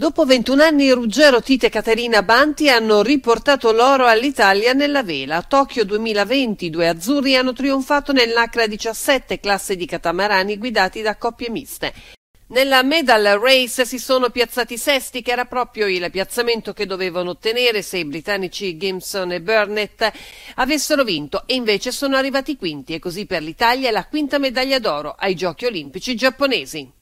Dopo 21 anni Ruggero, Tite e Caterina Banti hanno riportato l'oro all'Italia nella vela. A Tokyo 2020 i due azzurri hanno trionfato nell'Acra 17 classe di catamarani guidati da coppie miste. Nella medal race si sono piazzati sesti, che era proprio il piazzamento che dovevano ottenere se i britannici Gimson e Burnett avessero vinto, e invece sono arrivati quinti, e così per l'Italia è la quinta medaglia d'oro ai Giochi olimpici giapponesi.